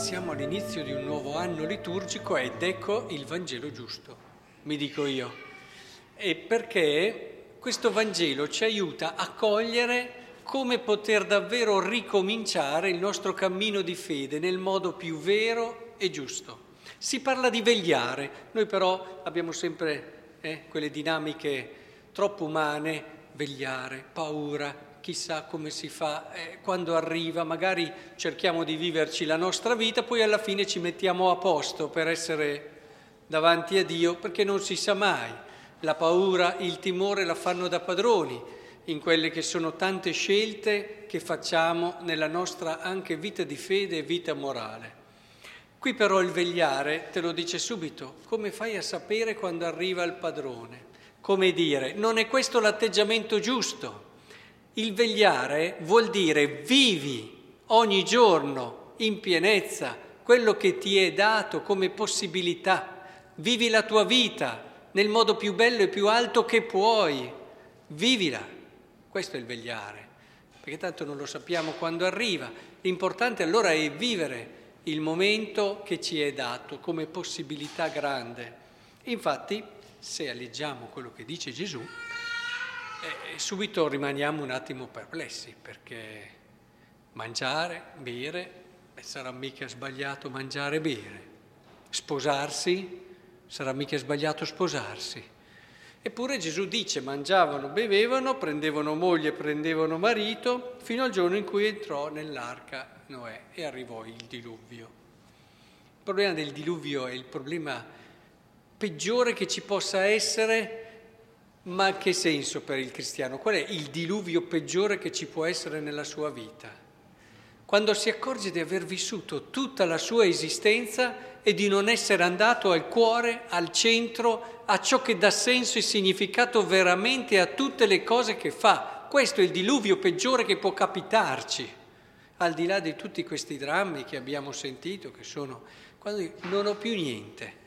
all'inizio di un nuovo anno liturgico ed ecco il Vangelo giusto, mi dico io. E perché questo Vangelo ci aiuta a cogliere come poter davvero ricominciare il nostro cammino di fede nel modo più vero e giusto. Si parla di vegliare, noi però abbiamo sempre eh, quelle dinamiche troppo umane, vegliare, paura, chissà come si fa, eh, quando arriva, magari cerchiamo di viverci la nostra vita, poi alla fine ci mettiamo a posto per essere davanti a Dio, perché non si sa mai. La paura, il timore la fanno da padroni in quelle che sono tante scelte che facciamo nella nostra anche vita di fede e vita morale. Qui però il vegliare te lo dice subito, come fai a sapere quando arriva il padrone? Come dire, non è questo l'atteggiamento giusto. Il vegliare vuol dire vivi ogni giorno in pienezza quello che ti è dato come possibilità, vivi la tua vita nel modo più bello e più alto che puoi, vivila. Questo è il vegliare, perché tanto non lo sappiamo quando arriva. L'importante allora è vivere il momento che ci è dato come possibilità grande. Infatti, se alleggiamo quello che dice Gesù, e subito rimaniamo un attimo perplessi perché mangiare, bere, sarà mica sbagliato mangiare e bere. Sposarsi, sarà mica sbagliato sposarsi. Eppure Gesù dice mangiavano, bevevano, prendevano moglie, prendevano marito, fino al giorno in cui entrò nell'arca Noè e arrivò il diluvio. Il problema del diluvio è il problema peggiore che ci possa essere ma che senso per il cristiano? Qual è il diluvio peggiore che ci può essere nella sua vita? Quando si accorge di aver vissuto tutta la sua esistenza e di non essere andato al cuore, al centro, a ciò che dà senso e significato veramente a tutte le cose che fa. Questo è il diluvio peggiore che può capitarci, al di là di tutti questi drammi che abbiamo sentito, che sono quando non ho più niente.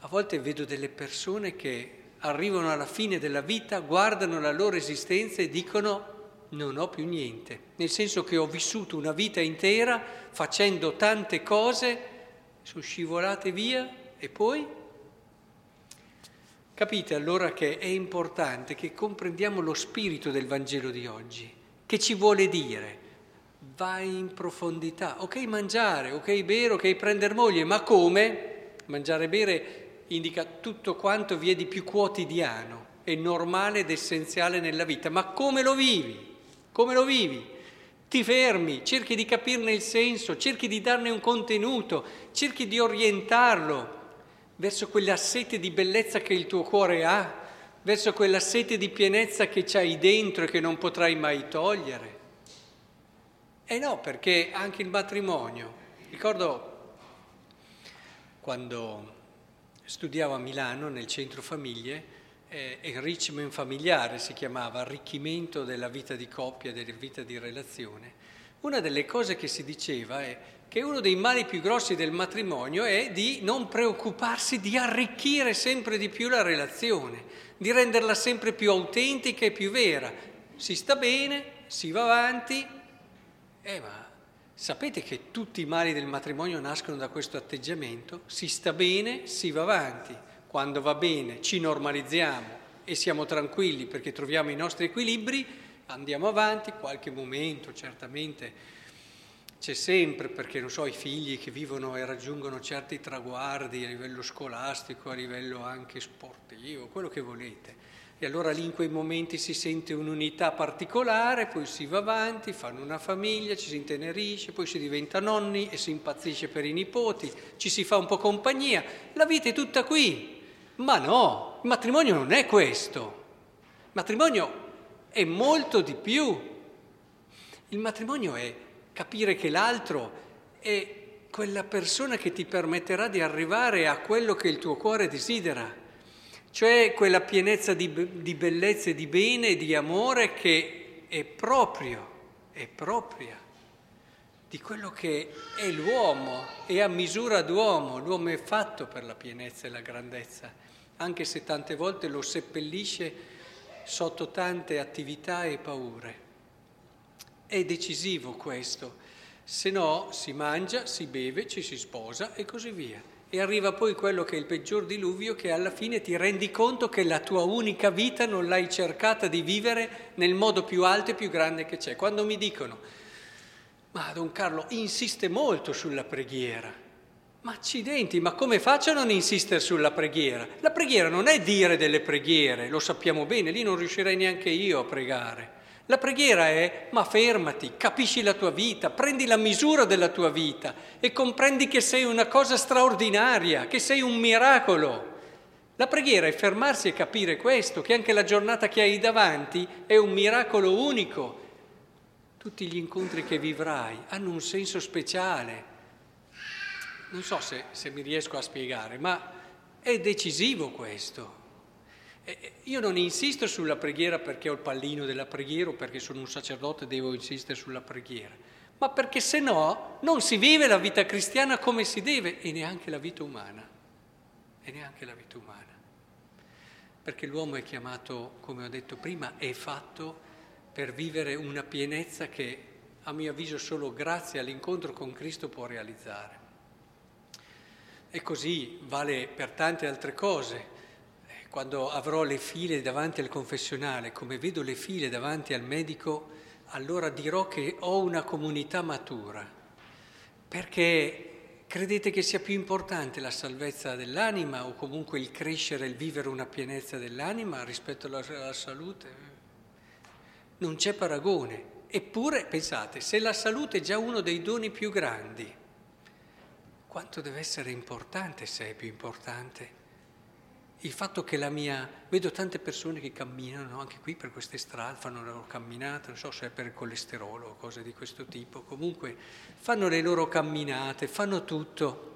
A volte vedo delle persone che arrivano alla fine della vita, guardano la loro esistenza e dicono non ho più niente, nel senso che ho vissuto una vita intera facendo tante cose, sono scivolate via e poi? Capite allora che è importante che comprendiamo lo spirito del Vangelo di oggi, che ci vuole dire vai in profondità, ok mangiare, ok bere, ok prendere moglie, ma come? Mangiare e bere indica tutto quanto vi è di più quotidiano, è normale ed essenziale nella vita, ma come lo vivi? Come lo vivi? Ti fermi, cerchi di capirne il senso, cerchi di darne un contenuto, cerchi di orientarlo verso quella sete di bellezza che il tuo cuore ha, verso quella sete di pienezza che c'hai dentro e che non potrai mai togliere. E no, perché anche il matrimonio, ricordo quando studiavo a Milano nel centro famiglie, eh, enrichment familiare si chiamava, arricchimento della vita di coppia, della vita di relazione. Una delle cose che si diceva è che uno dei mali più grossi del matrimonio è di non preoccuparsi di arricchire sempre di più la relazione, di renderla sempre più autentica e più vera. Si sta bene, si va avanti, eh, ma Sapete che tutti i mali del matrimonio nascono da questo atteggiamento? Si sta bene, si va avanti. Quando va bene ci normalizziamo e siamo tranquilli perché troviamo i nostri equilibri, andiamo avanti, qualche momento certamente c'è sempre perché non so i figli che vivono e raggiungono certi traguardi a livello scolastico, a livello anche sportivo, quello che volete e allora lì in quei momenti si sente un'unità particolare, poi si va avanti, fanno una famiglia, ci si intenerisce, poi si diventa nonni e si impazzisce per i nipoti, ci si fa un po' compagnia. La vita è tutta qui. Ma no, il matrimonio non è questo. Il matrimonio è molto di più. Il matrimonio è capire che l'altro è quella persona che ti permetterà di arrivare a quello che il tuo cuore desidera cioè quella pienezza di, di bellezza e di bene e di amore che è proprio, è propria di quello che è l'uomo, è a misura d'uomo, l'uomo è fatto per la pienezza e la grandezza, anche se tante volte lo seppellisce sotto tante attività e paure. È decisivo questo, se no si mangia, si beve, ci si sposa e così via. E arriva poi quello che è il peggior diluvio, che alla fine ti rendi conto che la tua unica vita non l'hai cercata di vivere nel modo più alto e più grande che c'è. Quando mi dicono, ma Don Carlo insiste molto sulla preghiera, ma accidenti, ma come faccio a non insistere sulla preghiera? La preghiera non è dire delle preghiere, lo sappiamo bene, lì non riuscirei neanche io a pregare. La preghiera è, ma fermati, capisci la tua vita, prendi la misura della tua vita e comprendi che sei una cosa straordinaria, che sei un miracolo. La preghiera è fermarsi e capire questo, che anche la giornata che hai davanti è un miracolo unico. Tutti gli incontri che vivrai hanno un senso speciale. Non so se, se mi riesco a spiegare, ma è decisivo questo. Io non insisto sulla preghiera perché ho il pallino della preghiera o perché sono un sacerdote e devo insistere sulla preghiera, ma perché se no non si vive la vita cristiana come si deve e neanche la vita umana. E neanche la vita umana. Perché l'uomo è chiamato, come ho detto prima, è fatto per vivere una pienezza che a mio avviso solo grazie all'incontro con Cristo può realizzare. E così vale per tante altre cose quando avrò le file davanti al confessionale, come vedo le file davanti al medico, allora dirò che ho una comunità matura, perché credete che sia più importante la salvezza dell'anima o comunque il crescere, il vivere una pienezza dell'anima rispetto alla, alla salute? Non c'è paragone. Eppure, pensate, se la salute è già uno dei doni più grandi, quanto deve essere importante se è più importante? Il fatto che la mia... vedo tante persone che camminano anche qui per queste strade, fanno la loro camminata, non so se è per il colesterolo o cose di questo tipo, comunque fanno le loro camminate, fanno tutto.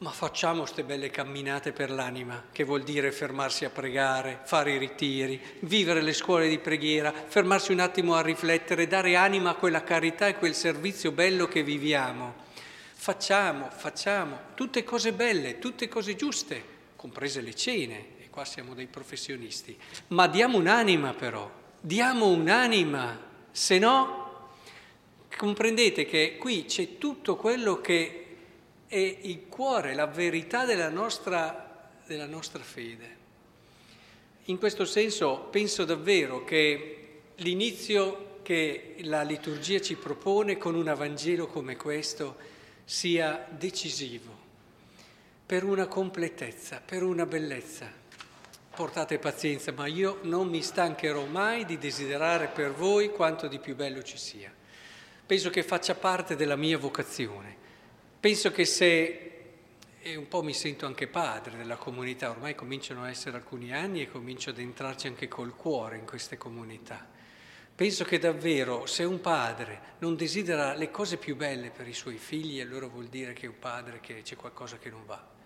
Ma facciamo queste belle camminate per l'anima, che vuol dire fermarsi a pregare, fare i ritiri, vivere le scuole di preghiera, fermarsi un attimo a riflettere, dare anima a quella carità e quel servizio bello che viviamo. Facciamo, facciamo, tutte cose belle, tutte cose giuste comprese le cene, e qua siamo dei professionisti, ma diamo un'anima però, diamo un'anima, se no comprendete che qui c'è tutto quello che è il cuore, la verità della nostra, della nostra fede. In questo senso penso davvero che l'inizio che la liturgia ci propone con un Vangelo come questo sia decisivo per una completezza, per una bellezza. Portate pazienza, ma io non mi stancherò mai di desiderare per voi quanto di più bello ci sia. Penso che faccia parte della mia vocazione. Penso che se, e un po' mi sento anche padre della comunità, ormai cominciano a essere alcuni anni e comincio ad entrarci anche col cuore in queste comunità. Penso che davvero se un padre non desidera le cose più belle per i suoi figli, allora vuol dire che è un padre che c'è qualcosa che non va.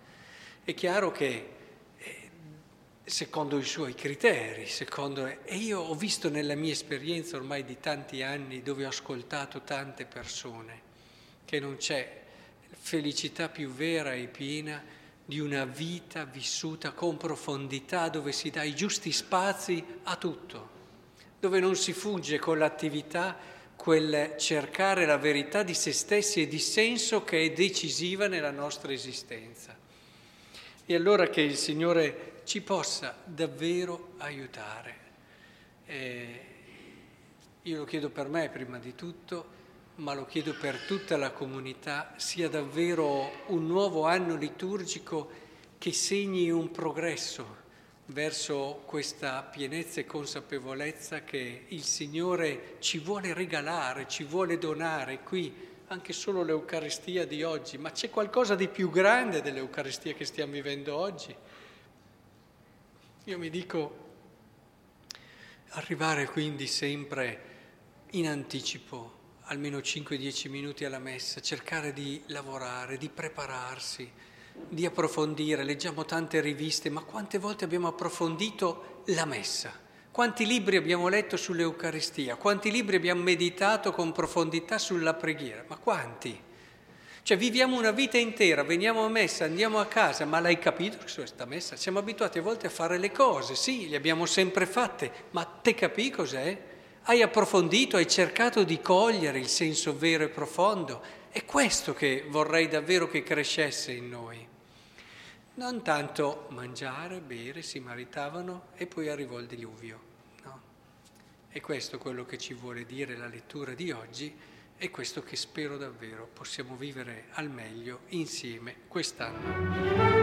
È chiaro che eh, secondo i suoi criteri, secondo... e io ho visto nella mia esperienza ormai di tanti anni dove ho ascoltato tante persone che non c'è felicità più vera e piena di una vita vissuta con profondità dove si dà i giusti spazi a tutto, dove non si fugge con l'attività quel cercare la verità di se stessi e di senso che è decisiva nella nostra esistenza. E allora che il Signore ci possa davvero aiutare. Eh, io lo chiedo per me prima di tutto, ma lo chiedo per tutta la comunità, sia davvero un nuovo anno liturgico che segni un progresso verso questa pienezza e consapevolezza che il Signore ci vuole regalare, ci vuole donare qui anche solo l'Eucaristia di oggi, ma c'è qualcosa di più grande dell'Eucaristia che stiamo vivendo oggi. Io mi dico, arrivare quindi sempre in anticipo, almeno 5-10 minuti alla messa, cercare di lavorare, di prepararsi, di approfondire. Leggiamo tante riviste, ma quante volte abbiamo approfondito la messa? Quanti libri abbiamo letto sull'Eucaristia? Quanti libri abbiamo meditato con profondità sulla preghiera? Ma quanti? Cioè viviamo una vita intera, veniamo a messa, andiamo a casa, ma l'hai capito questa messa? Siamo abituati a volte a fare le cose, sì, le abbiamo sempre fatte, ma te capì cos'è? hai approfondito, hai cercato di cogliere il senso vero e profondo. È questo che vorrei davvero che crescesse in noi. Non tanto mangiare, bere, si maritavano e poi arrivò il diluvio. No? E questo è quello che ci vuole dire la lettura di oggi e questo che spero davvero possiamo vivere al meglio insieme quest'anno.